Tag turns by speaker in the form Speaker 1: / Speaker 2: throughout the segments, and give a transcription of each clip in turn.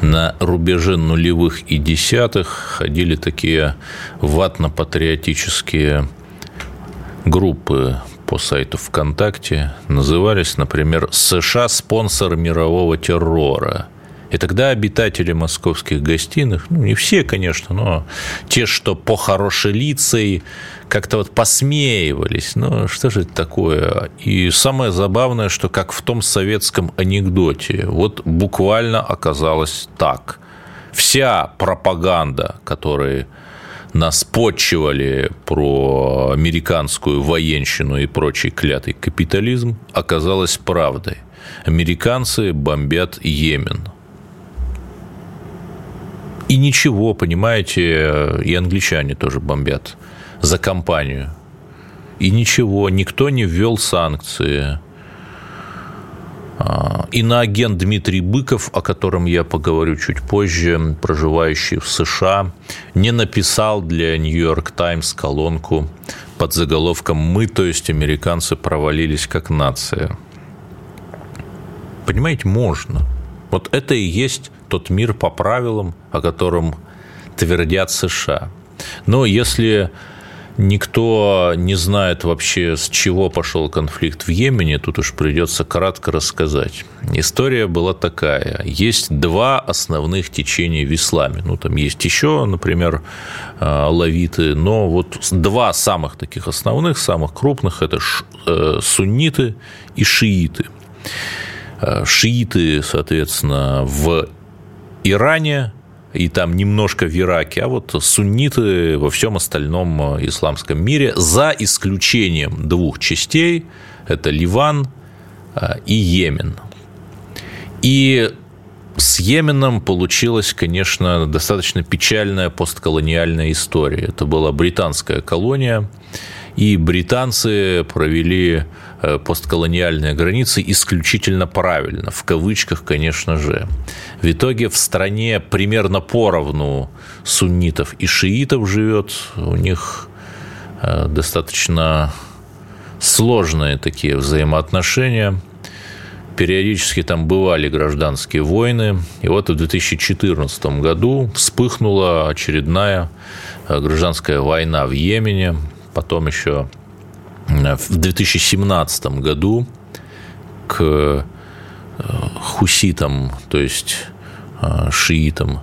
Speaker 1: на рубеже нулевых и десятых ходили такие ватно-патриотические группы по сайту ВКонтакте. Назывались, например, «США – спонсор мирового террора». И тогда обитатели московских гостиных, ну, не все, конечно, но те, что по хорошей лицей, как-то вот посмеивались. Ну, что же это такое? И самое забавное, что как в том советском анекдоте, вот буквально оказалось так. Вся пропаганда, которая нас почивали про американскую военщину и прочий клятый капитализм, оказалась правдой. Американцы бомбят Йемен – и ничего, понимаете, и англичане тоже бомбят за компанию. И ничего, никто не ввел санкции. А, иноагент Дмитрий Быков, о котором я поговорю чуть позже, проживающий в США, не написал для Нью-Йорк Таймс колонку под заголовком «Мы, то есть американцы, провалились как нация». Понимаете, можно. Вот это и есть тот мир по правилам, о котором твердят США. Но если никто не знает вообще, с чего пошел конфликт в Йемене, тут уж придется кратко рассказать. История была такая. Есть два основных течения в исламе. Ну, там есть еще, например, э, лавиты, но вот два самых таких основных, самых крупных – это э, сунниты и шииты. Э, шииты, соответственно, в Иране и там немножко в Ираке, а вот сунниты во всем остальном э, исламском мире, за исключением двух частей, это Ливан э, и Йемен. И с Йеменом получилась, конечно, достаточно печальная постколониальная история. Это была британская колония, и британцы провели постколониальные границы исключительно правильно, в кавычках, конечно же. В итоге в стране примерно поровну суннитов и шиитов живет, у них э, достаточно сложные такие взаимоотношения. Периодически там бывали гражданские войны. И вот в 2014 году вспыхнула очередная э, гражданская война в Йемене потом еще э, в 2017 году к э, хуситам, то есть э, шиитам,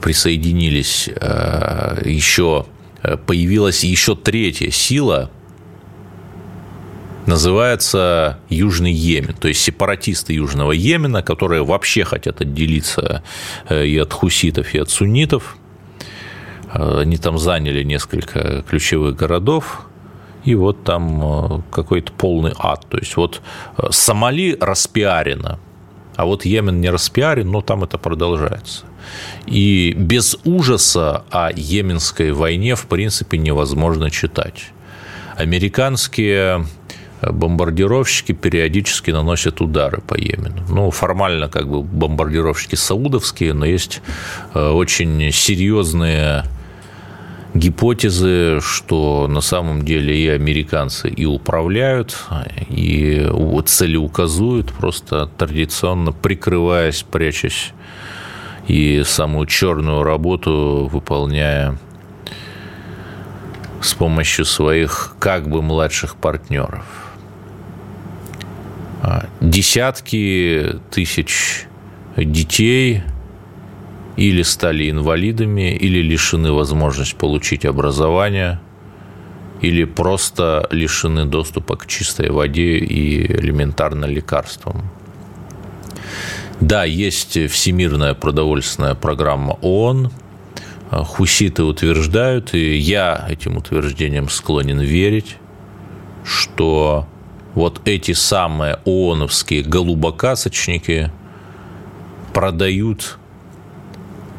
Speaker 1: присоединились еще, появилась еще третья сила, называется Южный Йемен, то есть сепаратисты Южного Йемена, которые вообще хотят отделиться и от хуситов, и от суннитов – они там заняли несколько ключевых городов, и вот там э, какой-то полный ад. То есть вот э, Сомали распиарено, а вот Йемен не распиарен, но там это продолжается. И без ужаса о Йеменской войне, в принципе, невозможно читать. Американские бомбардировщики периодически наносят удары по Йемену. Ну, формально как бы бомбардировщики саудовские, но есть э, очень серьезные гипотезы, что на самом деле и американцы и управляют, и цели указуют, просто традиционно прикрываясь, прячась и самую черную работу выполняя с помощью своих как бы младших партнеров. А, десятки тысяч детей – или стали инвалидами, или лишены возможности получить образование, или просто лишены доступа к чистой воде и элементарно лекарствам. Да, есть Всемирная продовольственная программа ООН. Хуситы утверждают, и я этим утверждением склонен верить, что вот эти самые ООНовские голубокасочники – продают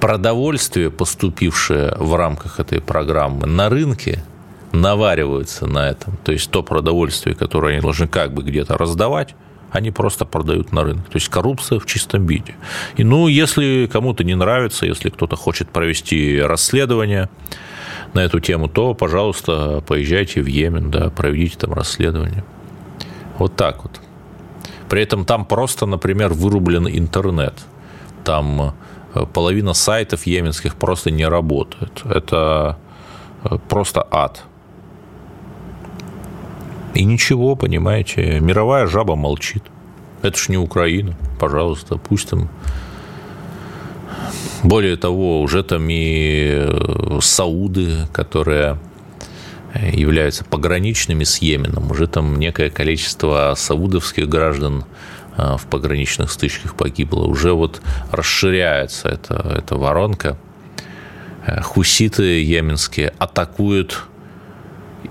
Speaker 1: продовольствие, поступившее в рамках этой программы на рынке, навариваются на этом. То есть то продовольствие, которое они должны как бы где-то раздавать, они просто продают на рынок. То есть коррупция в чистом виде. И ну, если кому-то не нравится, если кто-то хочет провести расследование на эту тему, то, пожалуйста, поезжайте в Йемен, да, проведите там расследование. Вот так вот. При этом там просто, например, вырублен интернет. Там половина сайтов йеменских просто не работает. Это э, просто ад. И ничего, понимаете, мировая жаба молчит. Это ж не Украина, пожалуйста, пусть там более того, уже там и э, Сауды, которые являются пограничными с Йеменом, уже там некое количество саудовских граждан э, в пограничных стычках погибло. Уже вот расширяется эта, эта воронка. Э, хуситы йеменские атакуют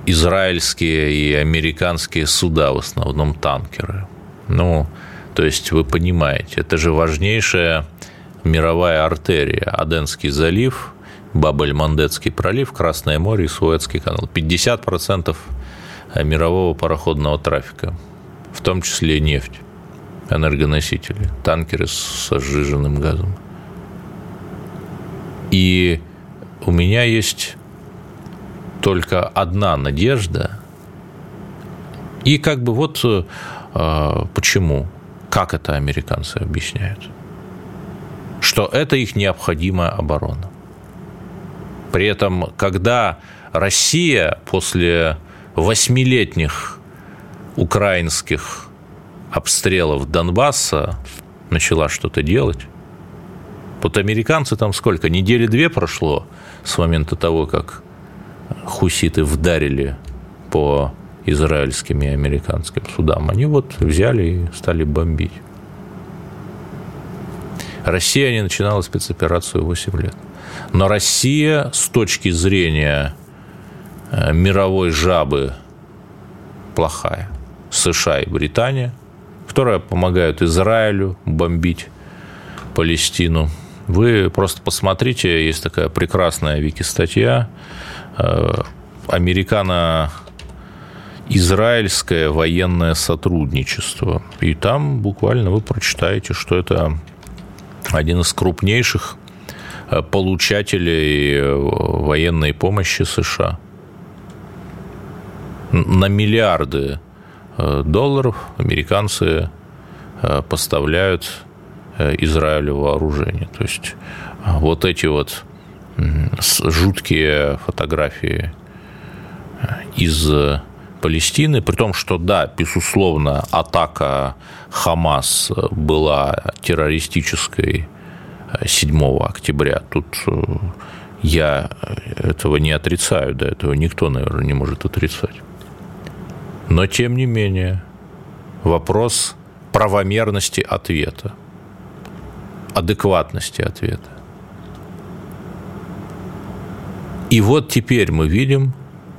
Speaker 1: израильские и американские суда, в основном танкеры. Ну, то есть вы понимаете, это же важнейшая мировая артерия, Аденский залив, Бабель-Мандетский пролив, Красное море и Суэцкий канал. 50% мирового пароходного трафика, в том числе нефть, энергоносители, танкеры с сжиженным газом. И у меня есть только одна надежда. И как бы вот э, почему, как это американцы объясняют, что это их необходимая оборона. При этом, когда Россия после восьмилетних украинских обстрелов Донбасса начала что-то делать, вот американцы там сколько, недели две прошло с момента того, как хуситы вдарили по израильским и американским судам. Они вот взяли и стали бомбить. Россия не начинала спецоперацию 8 лет. Но Россия с точки зрения э, мировой жабы плохая. США и Британия, которые помогают Израилю бомбить Палестину. Вы просто посмотрите, есть такая прекрасная вики-статья Э, американо-израильское военное сотрудничество. И там буквально вы прочитаете, что это один из крупнейших э, получателей э, военной помощи США. На миллиарды долларов американцы поставляют Израилю вооружение. То есть вот эти вот жуткие фотографии э, из Палестины, при том, что да, безусловно, атака Хамас была террористической 7 э, октября. Тут э, я этого не отрицаю, да, этого никто, наверное, не может отрицать. Но, тем не менее, вопрос правомерности ответа, адекватности ответа. И вот теперь мы видим,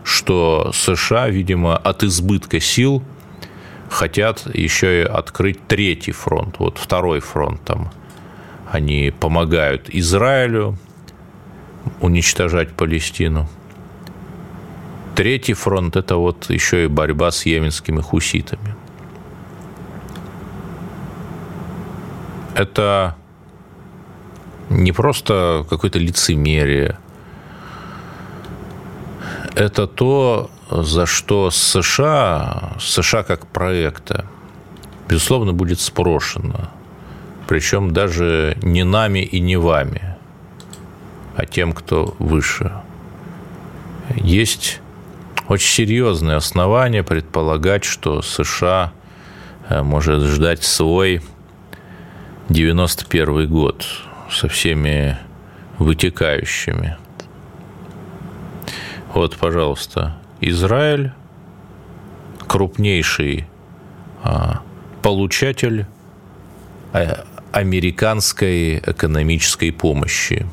Speaker 1: что США, видимо, от избытка сил хотят еще и открыть третий фронт. Вот второй фронт там. Они помогают Израилю уничтожать Палестину. Третий фронт – это вот еще и борьба с йеменскими хуситами. Это не просто какое-то лицемерие – это то, за что США, США как проекта, безусловно, будет спрошено. Причем даже не нами и не вами, а тем, кто выше. Есть очень серьезные основания предполагать, что США э, может ждать свой 91 год со всеми вытекающими – вот, пожалуйста, Израиль крупнейший а, получатель а, американской экономической помощи.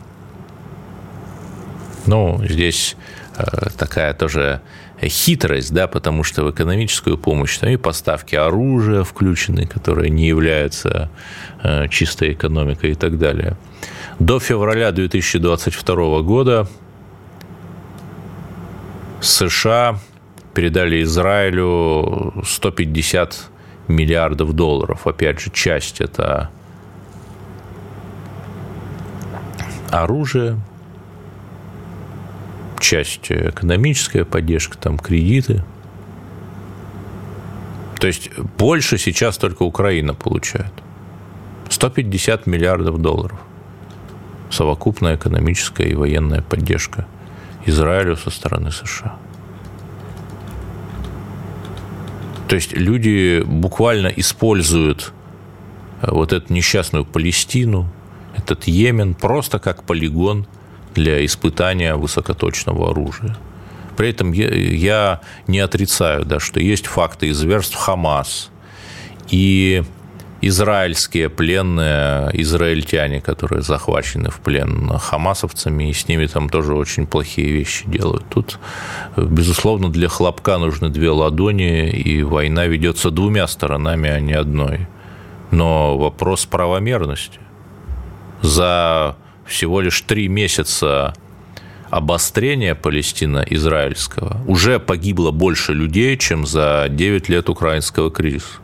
Speaker 1: Ну, здесь э, такая тоже хитрость, да, потому что в экономическую помощь там и поставки оружия включены, которые не являются э, чистой экономикой и так далее. До февраля 2022 года США передали Израилю 150 миллиардов долларов. Опять же, часть это оружие, часть экономическая поддержка, там кредиты. То есть больше сейчас только Украина получает. 150 миллиардов долларов. Совокупная экономическая и военная поддержка Израилю со стороны США. То есть люди буквально используют э, вот эту несчастную Палестину, этот Йемен просто как полигон для испытания высокоточного оружия. При этом я не отрицаю, да, что есть факты из зверств Хамас и израильские пленные, израильтяне, которые захвачены в плен хамасовцами, и с ними там тоже очень плохие вещи делают. Тут, безусловно, для хлопка нужны две ладони, и война ведется двумя сторонами, а не одной. Но вопрос правомерности. За всего лишь три месяца обострения Палестино-израильского уже погибло больше людей, чем за 9 лет украинского кризиса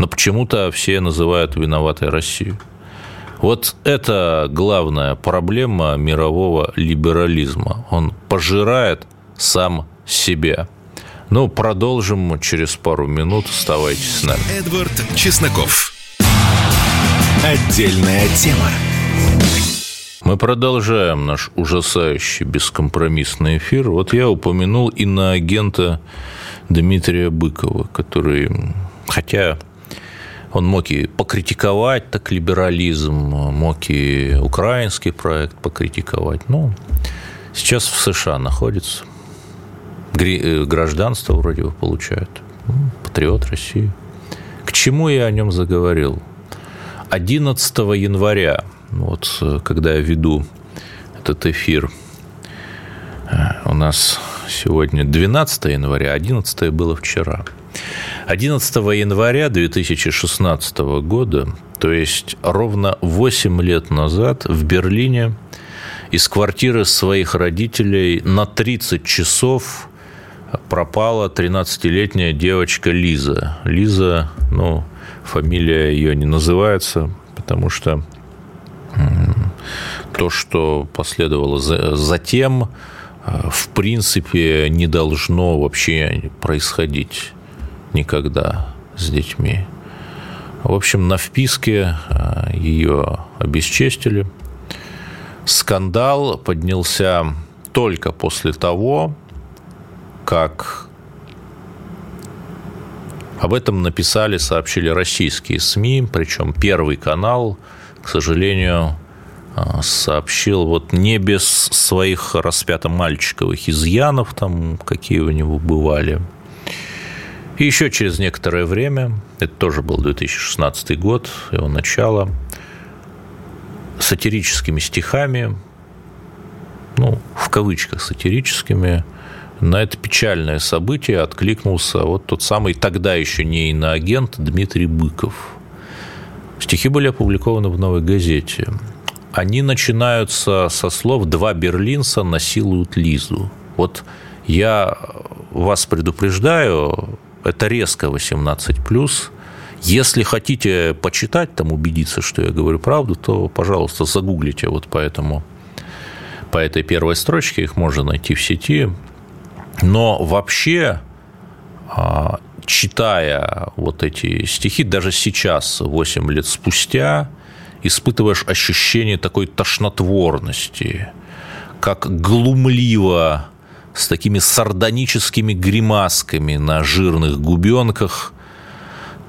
Speaker 1: но почему-то все называют виноватой Россию. Вот это главная проблема мирового либерализма. Он пожирает сам себя. Ну, продолжим через пару минут. Оставайтесь с нами.
Speaker 2: Эдвард Чесноков. Отдельная тема.
Speaker 1: Мы продолжаем наш ужасающий бескомпромиссный эфир. Вот я упомянул иноагента Дмитрия Быкова, который, хотя он мог и покритиковать так либерализм, мог и украинский проект покритиковать. Ну, сейчас в США находится. Э, гражданство вроде бы получает. Патриот России. К чему я о нем заговорил? 11 января, вот э, когда я веду этот эфир, э, у нас сегодня 12 января, 11 было вчера – 11 января 2016 года, то есть ровно 8 лет назад, в Берлине из квартиры своих родителей на 30 часов пропала 13-летняя девочка Лиза. Лиза, ну, фамилия ее не называется, потому что то, что последовало затем, в принципе, не должно вообще происходить никогда с детьми. В общем, на вписке а, ее обесчестили. Скандал поднялся только после того, как об этом написали, сообщили российские СМИ, причем Первый канал, к сожалению, а, сообщил вот не без своих распято-мальчиковых изъянов, там, какие у него бывали – и еще через некоторое время, это тоже был 2016 год, его начало, сатирическими стихами, ну, в кавычках сатирическими, на это печальное событие откликнулся вот тот самый тогда еще не иноагент Дмитрий Быков. Стихи были опубликованы в «Новой газете». Они начинаются со слов «Два берлинца насилуют Лизу». Вот я вас предупреждаю, это резко 18+. Если хотите почитать, там убедиться, что я говорю правду, то, пожалуйста, загуглите вот по этому по этой первой строчке, их можно найти в сети. Но вообще, а, читая вот эти стихи, даже сейчас, 8 лет спустя, испытываешь ощущение такой тошнотворности, как глумливо с такими сардоническими гримасками на жирных губенках.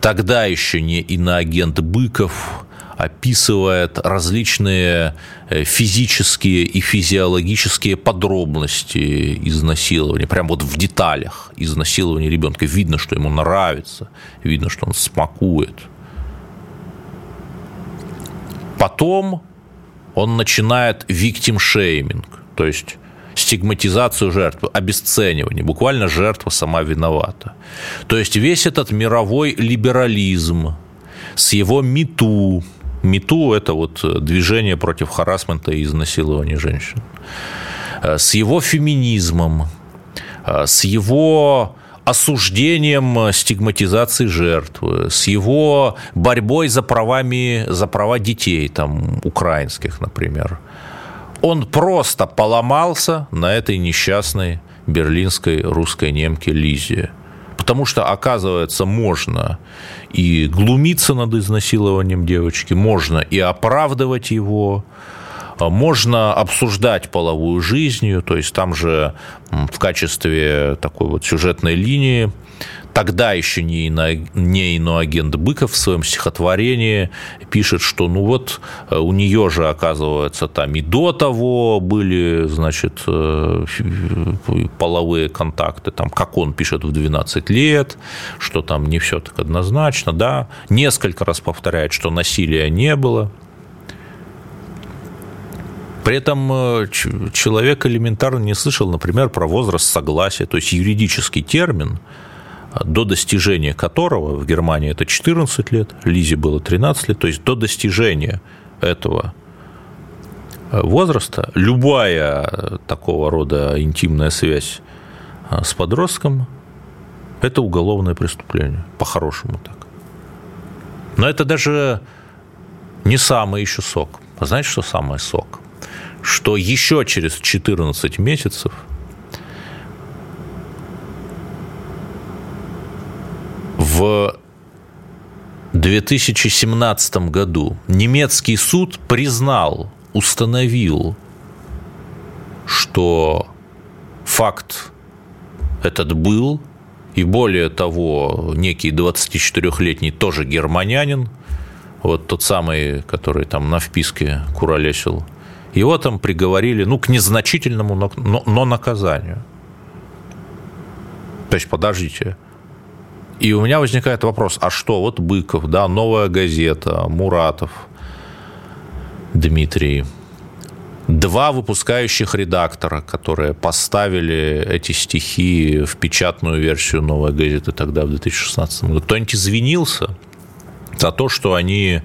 Speaker 1: Тогда еще не иноагент Быков описывает различные э, физические и физиологические подробности изнасилования, прям вот в деталях изнасилования ребенка. Видно, что ему нравится, видно, что он смакует. Потом он начинает victim shaming, то есть стигматизацию жертвы, обесценивание. Буквально жертва сама виновата. То есть весь этот мировой либерализм с его МИТУ, МИТУ – это вот движение против харасмента и изнасилования женщин, э, с его феминизмом, э, с его осуждением стигматизации жертвы, с его борьбой за правами, за права детей, там, украинских, например. Он просто поломался на этой несчастной берлинской русской немке Лизе. Потому что, оказывается, можно и глумиться над изнасилованием девочки, можно и оправдывать его, а можно обсуждать половую жизнь, то есть там же в качестве такой вот сюжетной линии тогда еще не, ино, не иноагент Быков в своем стихотворении пишет, что ну вот э, у нее же, оказывается, там и до того были, значит, э, половые контакты, там, как он пишет в 12 лет, что там не все так однозначно, да, несколько раз повторяет, что насилия не было. При этом э, человек элементарно не слышал, например, про возраст согласия, то есть юридический термин, до достижения которого в Германии это 14 лет, Лизе было 13 лет, то есть до достижения этого э, возраста любая э, такого рода интимная связь с подростком – это уголовное преступление, по-хорошему так. Но это даже не самый еще сок. А знаете, что самое сок? что еще через 14 месяцев в 2017 году немецкий суд признал, установил, что факт этот был, и более того, некий 24-летний тоже германянин, вот тот самый, который там на вписке куролесил его там приговорили, ну, к незначительному, но, но, но наказанию. То есть, подождите. И у меня возникает вопрос, а что, вот Быков, да, новая газета, Муратов, Дмитрий, два выпускающих редактора, которые поставили эти стихи в печатную версию новой газеты тогда, в 2016 году. Кто-нибудь извинился? За то, что они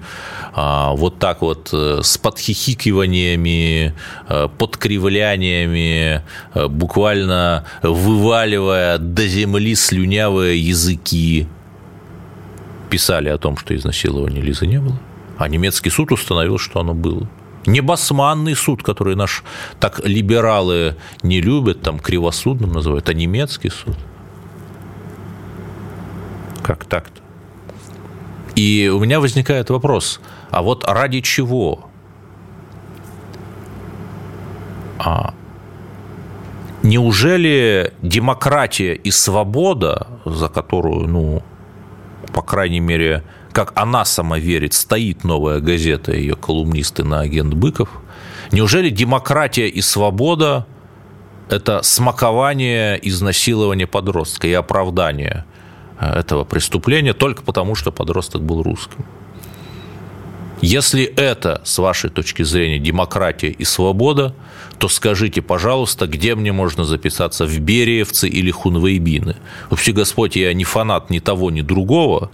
Speaker 1: а, вот так вот э, с подхихикиваниями, э, подкривляниями, э, буквально вываливая до земли слюнявые языки, писали о том, что изнасилования Лизы не было. А немецкий суд установил, что оно было. Не басманный суд, который наш так либералы не любят, там кривосудным называют, а немецкий суд. Как так-то? И у меня возникает вопрос, а вот ради чего? А неужели демократия и свобода, за которую, ну, по крайней мере, как она сама верит, стоит новая газета, ее колумнисты на агент Быков, неужели демократия и свобода – это смакование изнасилования подростка и оправдание – этого преступления только потому, что подросток был русским. Если это, с вашей точки зрения, демократия и свобода, то скажите, пожалуйста, где мне можно записаться, в Бериевцы или Хунвейбины? Вообще, Господь, я не фанат ни того, ни другого.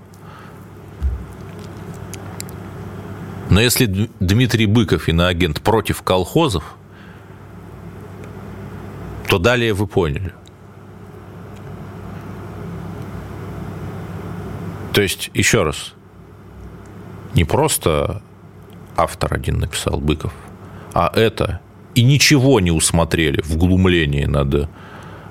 Speaker 1: Но если Дмитрий Быков, иноагент, против колхозов, то далее вы поняли. То есть, еще раз, не просто автор один написал, Быков, а это и ничего не усмотрели в глумлении над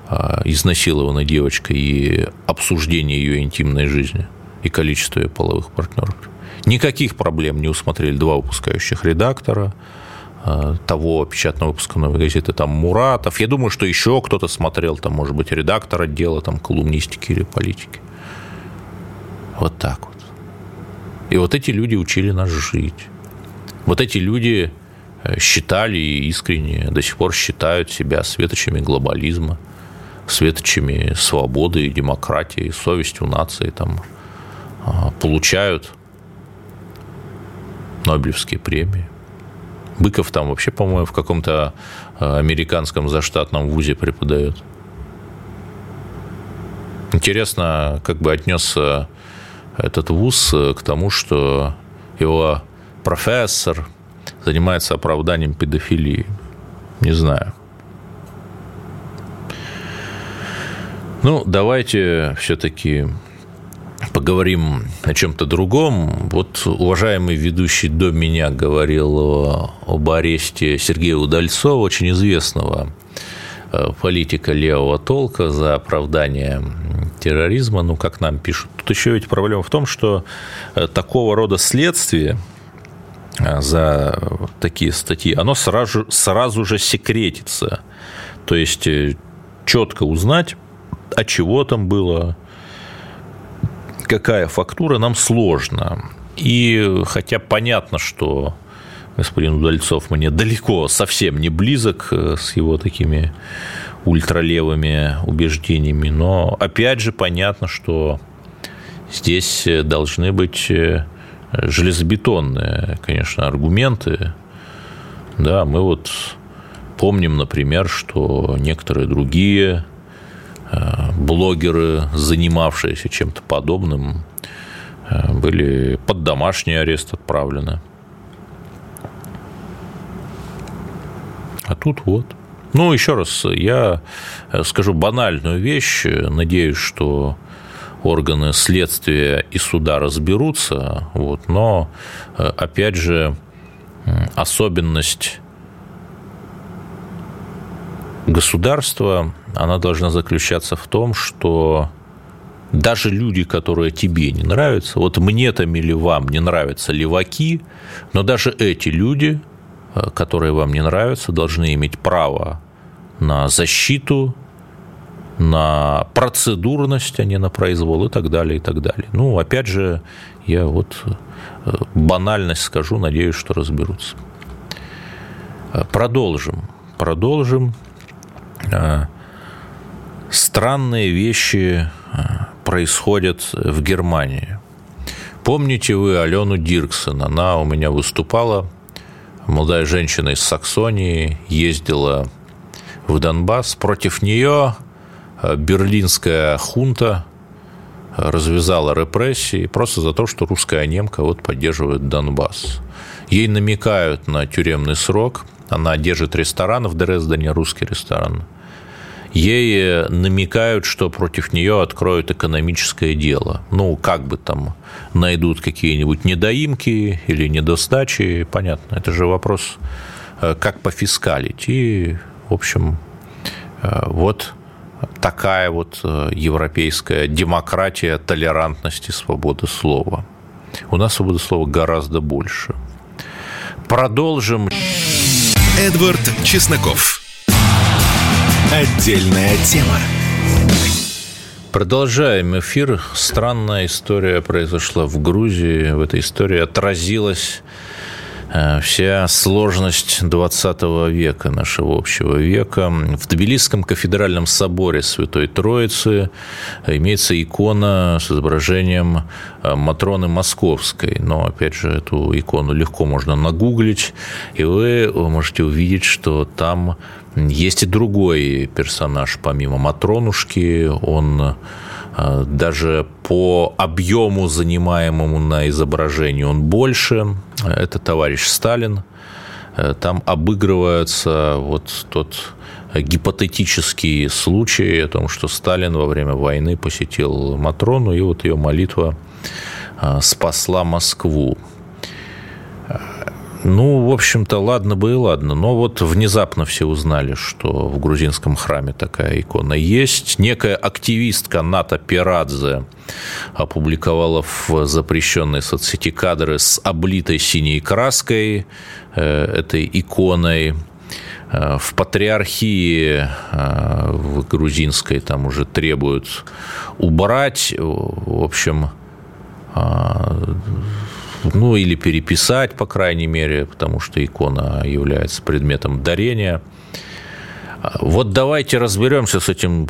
Speaker 1: а, изнасилованной девочкой и обсуждении ее интимной жизни и количества ее половых партнеров. Никаких проблем не усмотрели два выпускающих редактора, а, того печатного выпуска новой газеты, там Муратов. Я думаю, что еще кто-то смотрел, там, может быть, редактор отдела там, колумнистики или политики. Вот так вот. И вот эти люди учили нас жить. Вот эти люди э, считали и искренне до сих пор считают себя светочами глобализма, светочами свободы и демократии, совестью нации, там, а, получают Нобелевские премии. Быков там вообще, по-моему, в каком-то американском заштатном вузе преподает. Интересно, как бы отнесся этот вуз к тому, что его профессор занимается оправданием педофилии. Не знаю. Ну, давайте все-таки поговорим о чем-то другом. Вот уважаемый ведущий до меня говорил об аресте Сергея Удальцова, очень известного э, политика левого толка за оправдание терроризма, ну, как нам пишут. Тут еще ведь проблема в том, что э, такого рода следствие э, за такие статьи, оно сразу, сразу же секретится. То есть четко узнать, а чего там было, какая фактура, нам сложно. И хотя понятно, что господин Удальцов мне далеко совсем не близок э, с его такими ультралевыми убеждениями, но опять же понятно, что здесь должны быть э, железобетонные, конечно, аргументы. Да, мы вот помним, например, что некоторые другие Э, блогеры, занимавшиеся чем-то подобным, э, были под домашний арест отправлены. А тут вот. Ну, еще раз, я скажу банальную вещь. Надеюсь, что органы следствия и суда разберутся. Вот, но, э, опять же, особенность государства она должна заключаться в том, что даже люди, которые тебе не нравятся, вот мне там или вам не нравятся леваки, но даже эти люди, э, которые вам не нравятся, должны иметь право на защиту, на процедурность, а не на произвол и так далее, и так далее. Ну, опять же, я вот э, банальность скажу, надеюсь, что разберутся. Э, продолжим. Продолжим странные вещи э, происходят в Германии. Помните вы Алену Дирксон? Она у меня выступала, молодая женщина из Саксонии, ездила в Донбасс. Против нее э, берлинская хунта развязала репрессии просто за то, что русская немка вот поддерживает Донбасс. Ей намекают на тюремный срок. Она держит ресторан в Дрездене, русский ресторан – ей намекают, что против нее откроют экономическое дело. Ну, как бы там найдут какие-нибудь недоимки или недостачи, понятно. Это же вопрос, э, как пофискалить. И, в общем, э, вот такая вот э, европейская демократия, толерантность и свобода слова. У нас свободы слова гораздо больше. Продолжим.
Speaker 2: Эдвард Чесноков. Отдельная тема.
Speaker 1: Продолжаем эфир. Странная история произошла в Грузии. В этой истории отразилась вся сложность 20 века, нашего общего века. В Тбилисском кафедральном соборе Святой Троицы имеется икона с изображением э, Матроны Московской. Но, опять же, эту икону легко можно нагуглить, и вы можете увидеть, что там есть и другой персонаж, помимо Матронушки, он э, даже по объему, занимаемому на изображении, он больше. Это товарищ Сталин. Э, там обыгрывается вот тот гипотетический случай о том, что Сталин во время войны посетил Матрону, и вот ее молитва э, спасла Москву. Ну, в общем-то, ладно бы и ладно. Но вот внезапно все узнали, что в грузинском храме такая икона есть. Некая активистка Ната Пирадзе опубликовала в запрещенной соцсети кадры с облитой синей краской э, этой иконой. Э, в патриархии э, в грузинской там уже требуют убрать. В общем, ну или переписать, по крайней мере, потому что икона является предметом дарения. Вот давайте разберемся с этим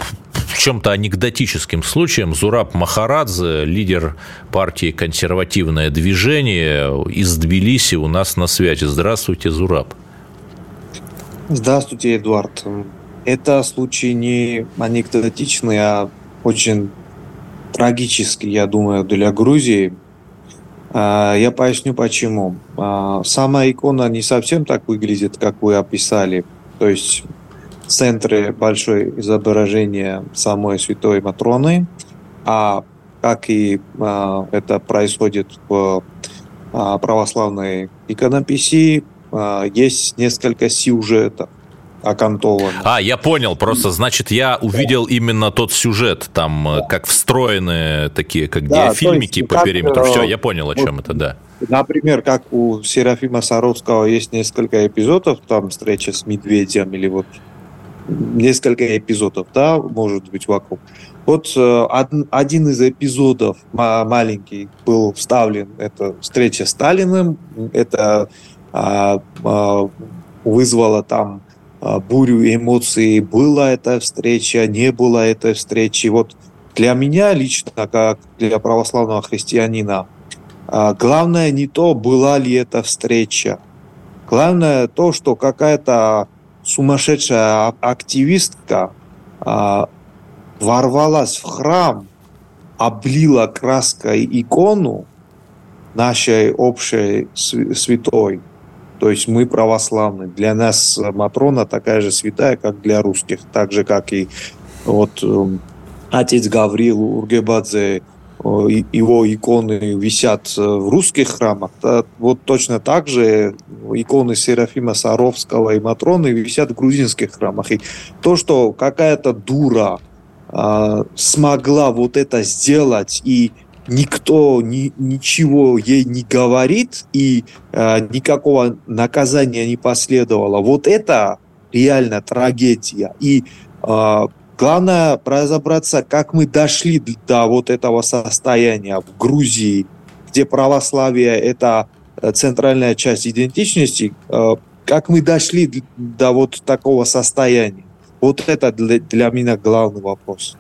Speaker 1: чем-то анекдотическим случаем Зураб Махарадзе, лидер партии «Консервативное движение» из Тбилиси у нас на связи. Здравствуйте, Зураб.
Speaker 3: Здравствуйте, Эдуард. Это случай не анекдотичный, а очень трагический, я думаю, для Грузии. А, я поясню почему. А, сама икона не совсем так выглядит, как вы описали. То есть в центре большое изображение самой святой Матроны, а как и а, это происходит в православной иконописи, есть несколько сюжетов окантовано.
Speaker 1: А, я понял, просто, значит, я увидел именно тот сюжет, там, э, как встроенные такие, как да, диафильмики есть, по как, периметру. Все, э, я понял, о чем вот, это, да.
Speaker 3: Например, как у Серафима Саровского есть несколько эпизодов, там, встреча с медведем или вот несколько эпизодов, да, может быть, вокруг. Вот э, один из эпизодов маленький был вставлен, это встреча с Сталиным, это а, а, вызвало там бурю эмоций, была эта встреча, не была этой встречи. Вот для меня лично, как для православного христианина, а, главное не то, была ли эта встреча. Главное то, что какая-то сумасшедшая активистка а, ворвалась в храм, облила краской икону нашей общей святой – то есть мы православные. Для нас Матрона такая же святая, как для русских. Так же, как и вот эм, отец Гаврил Ургебадзе, его иконы висят в русских храмах, вот точно так же иконы Серафима Саровского и Матроны висят в грузинских храмах. И то, что какая-то дура а, смогла вот это сделать и никто ни, ничего ей не говорит и э, никакого наказания не последовало. Вот это реально трагедия. И э, главное разобраться, как мы дошли до вот этого состояния в Грузии, где православие это э, центральная часть идентичности, э, как мы дошли до вот такого состояния. Вот это для, для меня главный вопрос.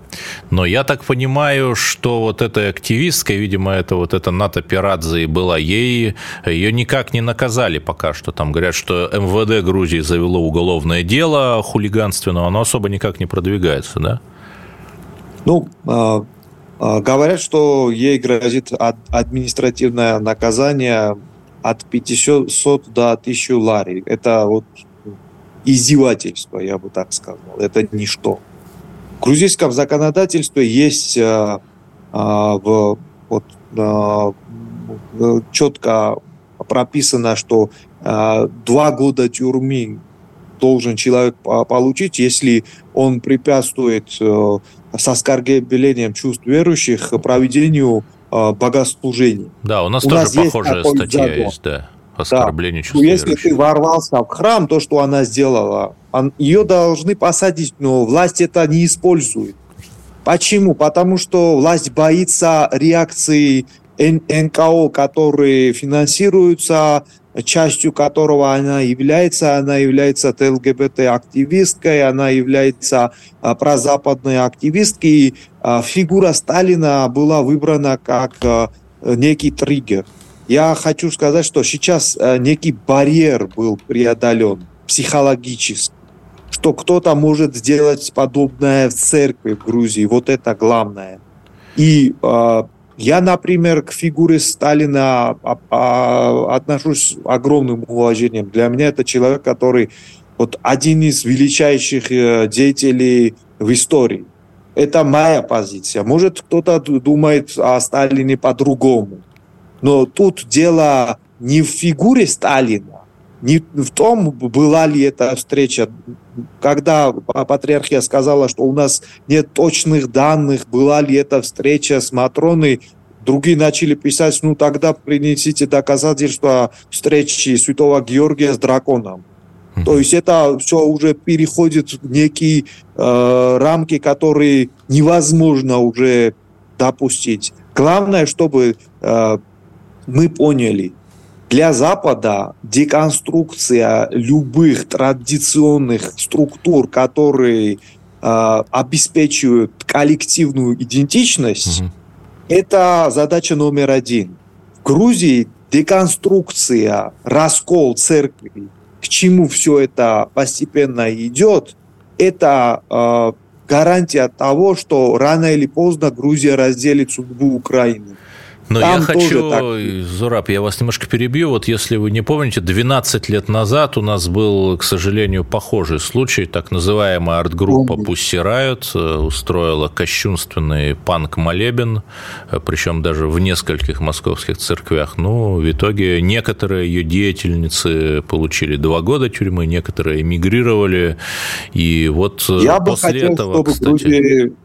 Speaker 1: Но я так понимаю, что вот эта активистка, видимо, это вот эта Ната Пирадзе была, ей ее никак не наказали пока что. Там говорят, что МВД Грузии завело уголовное дело хулиганство, но оно особо никак не продвигается, да?
Speaker 3: Ну, э, э, говорят, что ей грозит административное наказание от 500 до 1000 лари. Это вот издевательство, я бы так сказал. Это ничто. В грузинском законодательстве есть а, а, в, вот, а, четко прописано, что а, два года тюрьмы должен человек получить, если он препятствует э, с оскорблением чувств верующих проведению богослужений.
Speaker 1: Да, у нас у тоже нас похожая статья закон. есть, да оскорбление да.
Speaker 3: Если верующих. ты ворвался в храм, то, что она сделала, он, ее должны посадить, но власть это не использует. Почему? Потому что власть боится реакции НКО, которые финансируются, частью которого она является. Она является ЛГБТ-активисткой, она является а, прозападной активисткой. И, а, фигура Сталина была выбрана как а, некий триггер. Я хочу сказать, что сейчас э, некий барьер был преодолен психологически, что кто-то может сделать подобное в церкви в Грузии. Вот это главное. И э, я, например, к фигуре Сталина а, а, отношусь с огромным уважением. Для меня это человек, который вот один из величайших э, деятелей в истории. Это моя позиция. Может, кто-то думает о Сталине по-другому. Но тут дело не в фигуре Сталина, не в том, была ли эта встреча. Когда патриархия сказала, что у нас нет точных данных, была ли эта встреча с Матроной, другие начали писать, ну тогда принесите доказательства встречи святого Георгия с драконом. Mm-hmm. То есть это все уже переходит в некие э, рамки, которые невозможно уже допустить. Главное, чтобы э, мы поняли, для Запада деконструкция любых традиционных структур, которые э, обеспечивают коллективную идентичность, угу. это задача номер один. В Грузии деконструкция, раскол церкви, к чему все это постепенно идет, это э, гарантия того, что рано или поздно Грузия разделит судьбу Украины.
Speaker 1: Но Там я хочу, так... Зураб, я вас немножко перебью. Вот если вы не помните, 12 лет назад у нас был, к сожалению, похожий случай. Так называемая арт-группа Pussy Riot э, устроила кощунственный панк-молебен, э, причем даже в нескольких московских церквях. Ну, в итоге некоторые ее деятельницы получили два года тюрьмы, некоторые эмигрировали. И вот э,
Speaker 3: я
Speaker 1: после
Speaker 3: бы хотел,
Speaker 1: этого,
Speaker 3: чтобы кстати... Грузии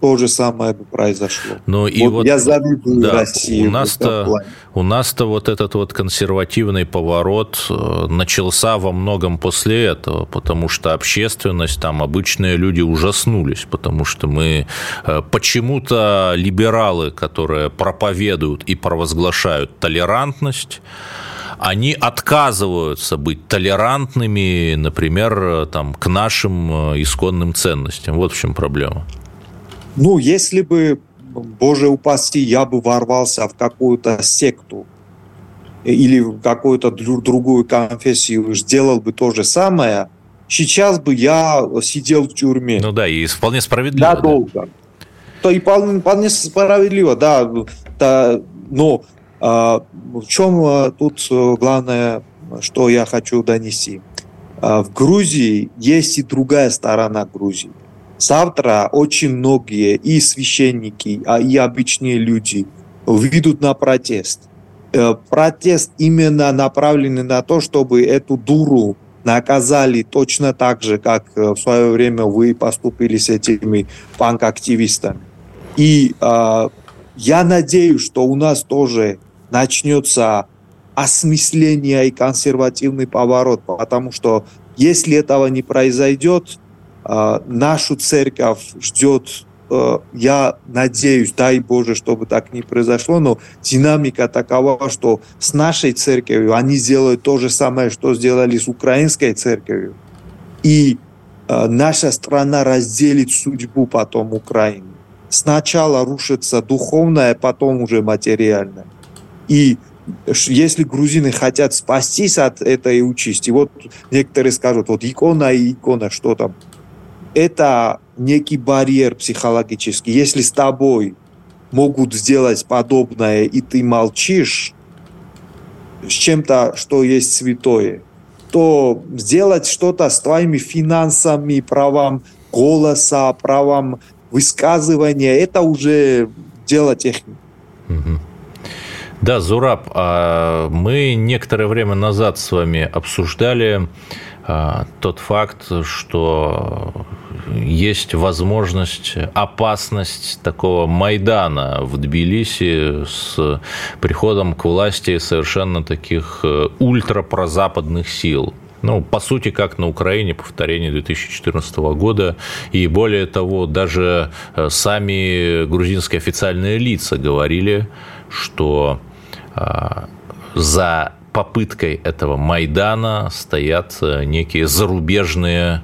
Speaker 3: то же самое бы произошло.
Speaker 1: Ну, вот и вот,
Speaker 3: я завидую да, России.
Speaker 1: У нас-то, у нас-то вот этот вот консервативный поворот э, начался во многом после этого, потому что общественность, там обычные люди ужаснулись, потому что мы э, почему-то либералы, которые проповедуют и провозглашают толерантность, они отказываются быть толерантными, например, э, там, к нашим исконным ценностям. Вот в чем проблема.
Speaker 3: Ну, если бы, боже упаси, я бы ворвался в какую-то секту или в какую-то другую конфессию, сделал бы то же самое, сейчас бы я сидел в тюрьме.
Speaker 1: Ну да, и вполне справедливо.
Speaker 3: Надолго. Да. То и вполне, вполне справедливо, да. да но а, в чем а, тут главное, что я хочу донести? А, в Грузии есть и другая сторона Грузии. Завтра очень многие и священники, а и обычные люди выйдут на протест. Э, протест именно направленный на то, чтобы эту дуру наказали точно так же, как э, в свое время вы поступили с этими панк-активистами. И э, я надеюсь, что у нас тоже начнется осмысление и консервативный поворот, потому что если этого не произойдет, нашу церковь ждет, э, я надеюсь, дай Боже, чтобы так не произошло, но динамика такова, что с нашей церковью они сделают то же самое, что сделали с украинской церковью. И э, наша страна разделит судьбу потом Украины. Сначала рушится духовное, потом уже материальное. И если грузины хотят спастись от этой участи, вот некоторые скажут, вот икона и икона, что там, это некий барьер психологический. Если с тобой могут сделать подобное, и ты молчишь с чем-то, что есть святое, то сделать что-то с твоими финансами, правом голоса, правом высказывания, это уже дело техники.
Speaker 1: Да, Зураб, а мы некоторое время назад с вами обсуждали а, тот факт, что есть возможность, опасность такого Майдана в Тбилиси с приходом к власти совершенно таких э, ультрапрозападных сил. Ну, по сути, как на Украине, повторение 2014 года. И более того, даже э, сами грузинские официальные лица говорили, что а, за попыткой этого Майдана стоят э, некие зарубежные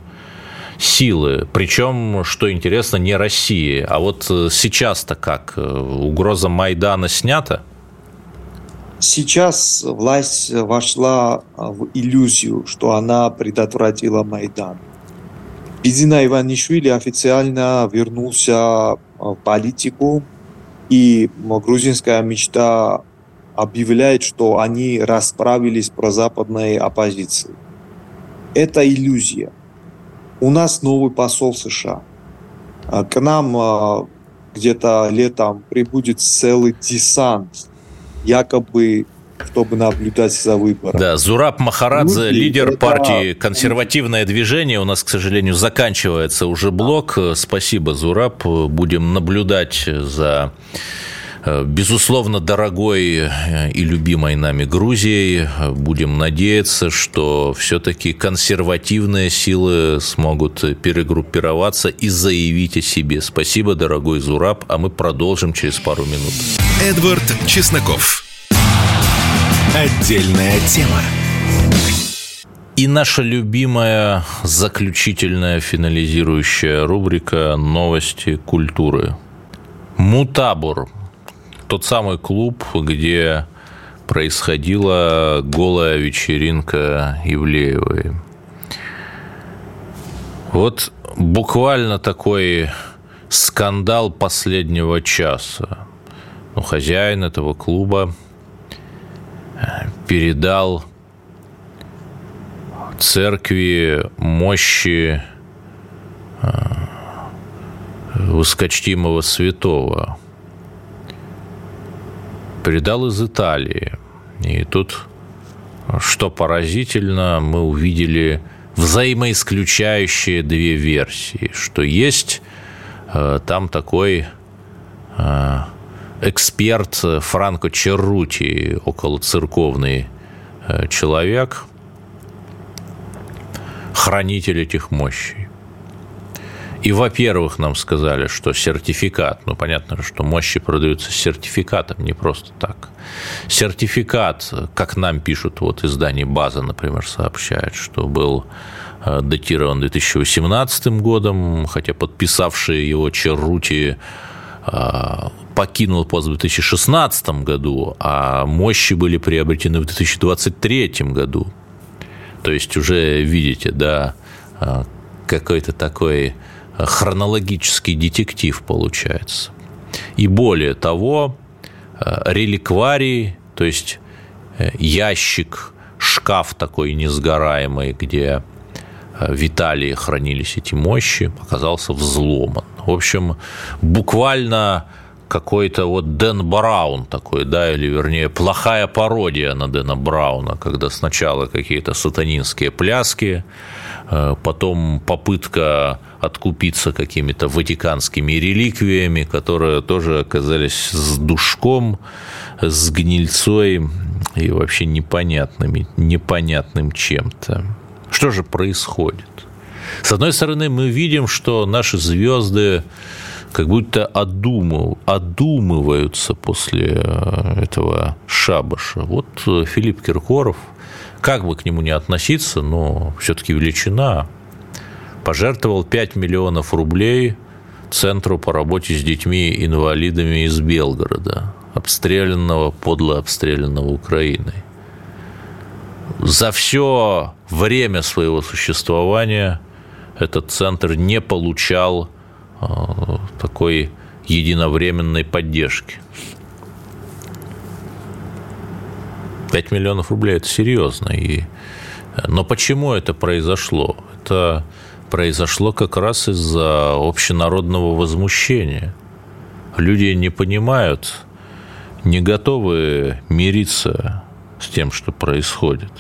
Speaker 1: силы. Причем, что интересно, не России. А вот э, сейчас-то как? Э, угроза Майдана снята?
Speaker 3: Сейчас власть вошла в иллюзию, что она предотвратила Майдан. Бедина Иванишвили официально вернулся в политику, и грузинская мечта объявляет, что они расправились про западной оппозицией. Это иллюзия. У нас новый посол США. А, к нам а, где-то летом прибудет целый десант, якобы чтобы наблюдать за выборами.
Speaker 1: Да, Зураб Махарадзе, Люди, лидер это... партии «Консервативное движение». У нас, к сожалению, заканчивается уже блок. Спасибо, Зураб. Будем наблюдать за безусловно, дорогой э, и любимой нами Грузией. Будем надеяться, что все-таки консервативные силы смогут перегруппироваться и заявить о себе. Спасибо, дорогой Зураб, а мы продолжим через пару минут.
Speaker 2: Эдвард Чесноков. Отдельная тема.
Speaker 1: И наша любимая заключительная финализирующая рубрика «Новости культуры». Мутабур – тот самый клуб, где происходила голая вечеринка Ивлеевой. Вот буквально такой скандал последнего часа. Ну, хозяин этого клуба э, передал церкви мощи э, высокочтимого святого. Передал из Италии. И тут, что поразительно, мы увидели взаимоисключающие две версии, что есть э, там такой э, эксперт Франко Черрути, около церковный э, человек, хранитель этих мощей. И, во-первых, нам сказали, что сертификат, ну, понятно, что мощи продаются сертификатом, не просто так. Сертификат, как нам пишут, вот издание «База», например, сообщает, что был э, датирован 2018 годом, хотя подписавший его Черрути э, покинул пост в 2016 году, а мощи были приобретены в 2023 году. То есть уже видите, да, э, какой-то такой хронологический детектив получается. И более того, э, реликварий, то есть э, ящик, шкаф такой несгораемый, где э, в Италии хранились эти мощи, оказался взломан. В общем, буквально какой-то вот Дэн Браун такой, да, или вернее плохая пародия на Дэна Брауна, когда сначала какие-то сатанинские пляски, потом попытка откупиться какими-то ватиканскими реликвиями, которые тоже оказались с душком, с гнильцой и вообще непонятными, непонятным чем-то. Что же происходит? С одной стороны, мы видим, что наши звезды как будто одумыв, одумываются после э, этого шабаша. Вот Филипп Киркоров, как бы к нему ни относиться, но все-таки величина, пожертвовал 5 миллионов рублей Центру по работе с детьми-инвалидами из Белгорода, обстрелянного, подло обстрелянного Украиной. За все время своего существования этот центр не получал а, такой единовременной поддержки. 5 миллионов рублей – это серьезно. И... Но почему это произошло? Это произошло как раз из-за общенародного возмущения. Люди не понимают, не готовы мириться с тем, что происходит.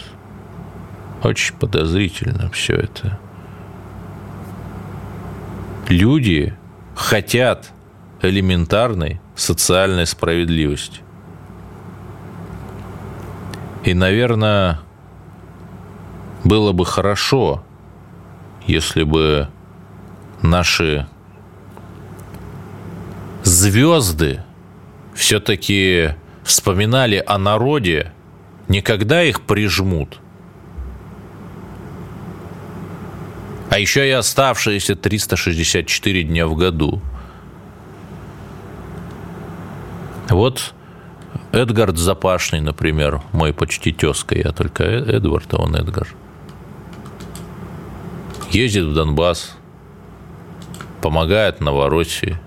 Speaker 1: Очень подозрительно все это. Люди хотят элементарной социальной справедливости. И, наверное, было бы хорошо, если бы наши звезды все-таки вспоминали о народе, никогда их прижмут, а еще и оставшиеся 364 дня в году. Вот Эдгард Запашный, например, мой почти тезка, я только Эдвард, а он Эдгар – ездит в Донбасс, помогает Новороссии.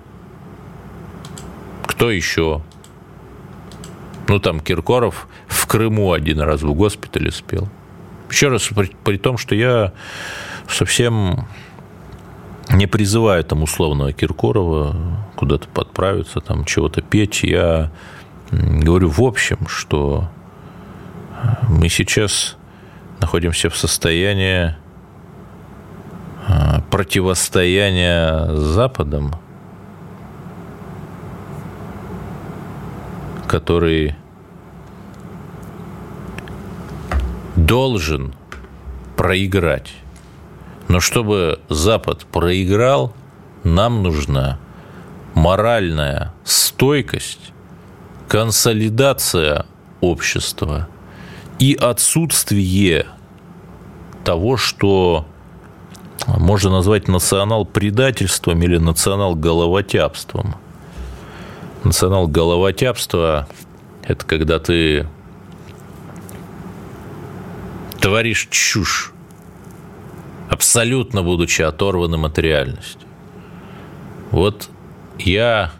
Speaker 1: Кто еще? Ну, там Киркоров в Крыму один раз в госпитале спел. Еще раз, при, при том, что я совсем не призываю там условного Киркорова куда-то подправиться, там чего-то петь. Я говорю в общем, что мы сейчас находимся в состоянии противостояния с Западом, который должен проиграть. Но чтобы Запад проиграл, нам нужна моральная стойкость, консолидация общества и отсутствие того, что можно назвать национал-предательством или национал-головотяпством. Национал-головотяпство – это когда ты творишь чушь, абсолютно будучи оторванным от реальности. Вот я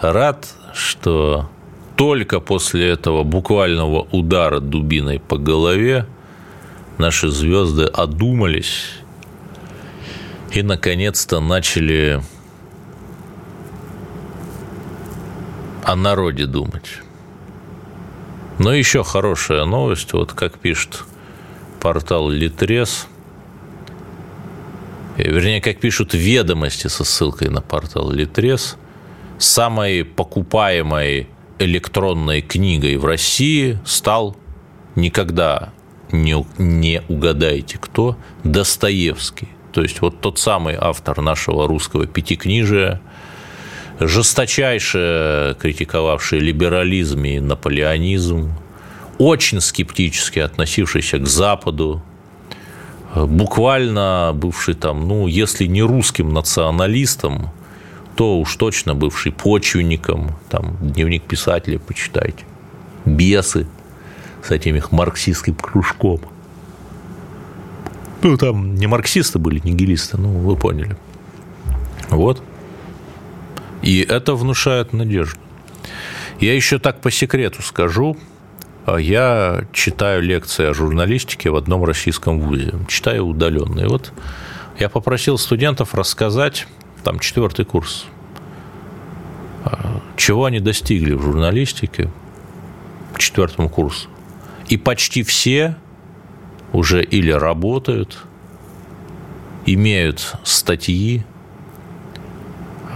Speaker 1: рад, что только после этого буквального удара дубиной по голове наши звезды одумались и, наконец-то, начали о народе думать. Но еще хорошая новость, вот как пишет портал Литрес, вернее, как пишут ведомости со ссылкой на портал Литрес, самой покупаемой электронной книгой в России стал никогда не, не угадайте кто, Достоевский. То есть вот тот самый автор нашего русского пятикнижия, жесточайше критиковавший либерализм и наполеонизм, очень скептически относившийся к Западу, буквально бывший там, ну, если не русским националистом, то уж точно бывший почвенником, там, дневник писателя почитайте, бесы с этим их марксистским кружком. Ну, там не марксисты были, нигилисты, ну, вы поняли. Вот. И это внушает надежду. Я еще так по секрету скажу, я читаю лекции о журналистике в одном российском вузе, читаю удаленные. Вот я попросил студентов рассказать там четвертый курс. А, чего они достигли в журналистике к четвертому курсу? И почти все уже или работают, имеют статьи,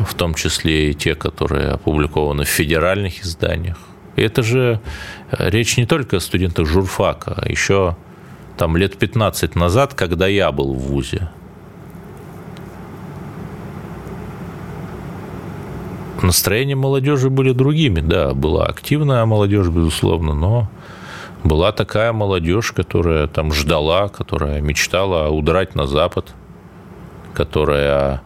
Speaker 1: в том числе и те, которые опубликованы в федеральных изданиях. И это же э, речь не только о студентах журфака, еще там лет 15 назад, когда я был в ВУЗе, настроения молодежи были другими. Да, была активная молодежь, безусловно, но была такая молодежь, которая там ждала, которая мечтала удрать на Запад, которая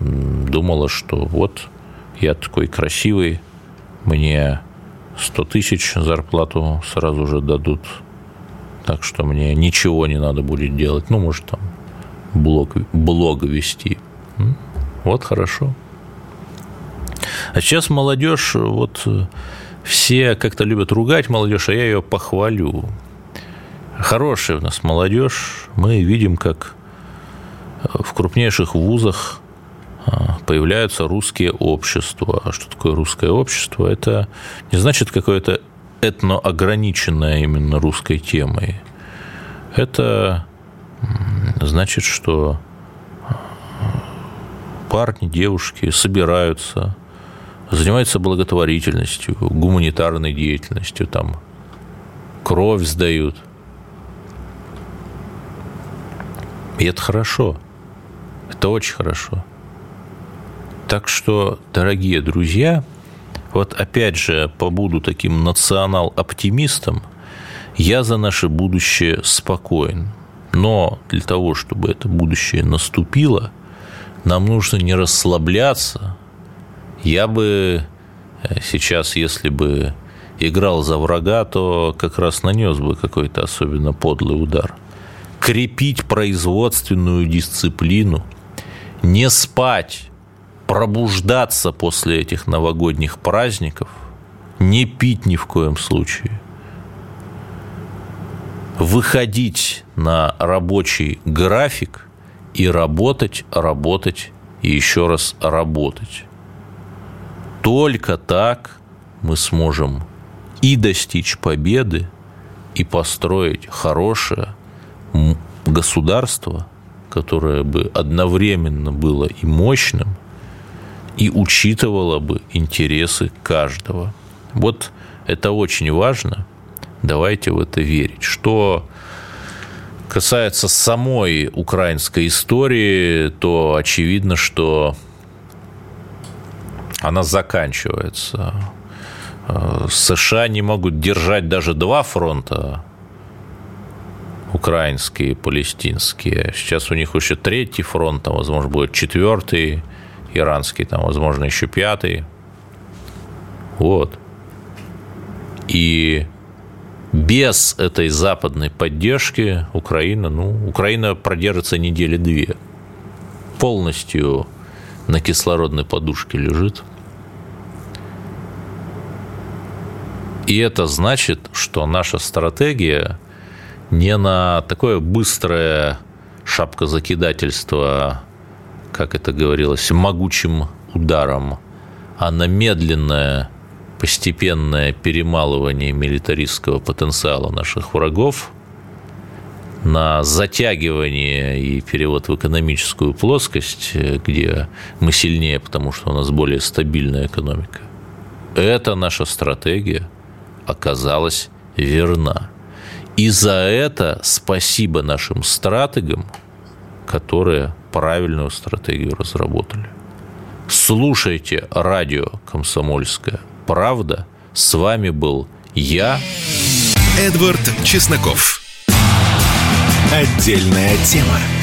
Speaker 1: думала, что вот я такой красивый, мне 100 тысяч зарплату сразу же дадут, так что мне ничего не надо будет делать. Ну, может, там блог, блог вести. Вот хорошо. А сейчас молодежь, вот все как-то любят ругать молодежь, а я ее похвалю. Хорошая у нас молодежь. Мы видим, как в крупнейших вузах появляются русские общества. А что такое русское общество? Это не значит какое-то этноограниченное именно русской темой. Это значит, что парни, девушки собираются, занимаются благотворительностью, гуманитарной деятельностью, там кровь сдают. И это хорошо. Это очень хорошо. Так что, дорогие друзья, вот опять же побуду таким национал-оптимистом, я за наше будущее спокоен. Но для того, чтобы это будущее наступило, нам нужно не расслабляться, я бы э, сейчас, если бы играл за врага, то как раз нанес бы какой-то особенно подлый удар. Крепить производственную дисциплину, не спать, пробуждаться после этих новогодних праздников, не пить ни в коем случае, выходить на рабочий график и работать, работать и еще раз работать. Только так мы сможем и достичь победы, и построить хорошее государство, которое бы одновременно было и мощным, и учитывало бы интересы каждого. Вот это очень важно. Давайте в это верить. Что касается самой украинской истории, то очевидно, что она заканчивается. Э, США не могут держать даже два фронта. украинские, палестинские. Сейчас у них еще третий фронт, там, возможно, будет четвертый, иранский, там, возможно, еще пятый. Вот. И без этой западной поддержки Украина, ну, Украина продержится недели две. Полностью на кислородной подушке лежит. И это значит, что наша стратегия не на такое быстрое шапкозакидательство, как это говорилось, могучим ударом, а на медленное постепенное перемалывание милитаристского потенциала наших врагов, на затягивание и перевод в экономическую плоскость, где мы сильнее, потому что у нас более стабильная экономика. Эта наша стратегия оказалась верна. И за это спасибо нашим стратегам, которые правильную стратегию разработали. Слушайте радио «Комсомольская правда». С вами был я,
Speaker 2: Эдвард Чесноков. Отдельная тема.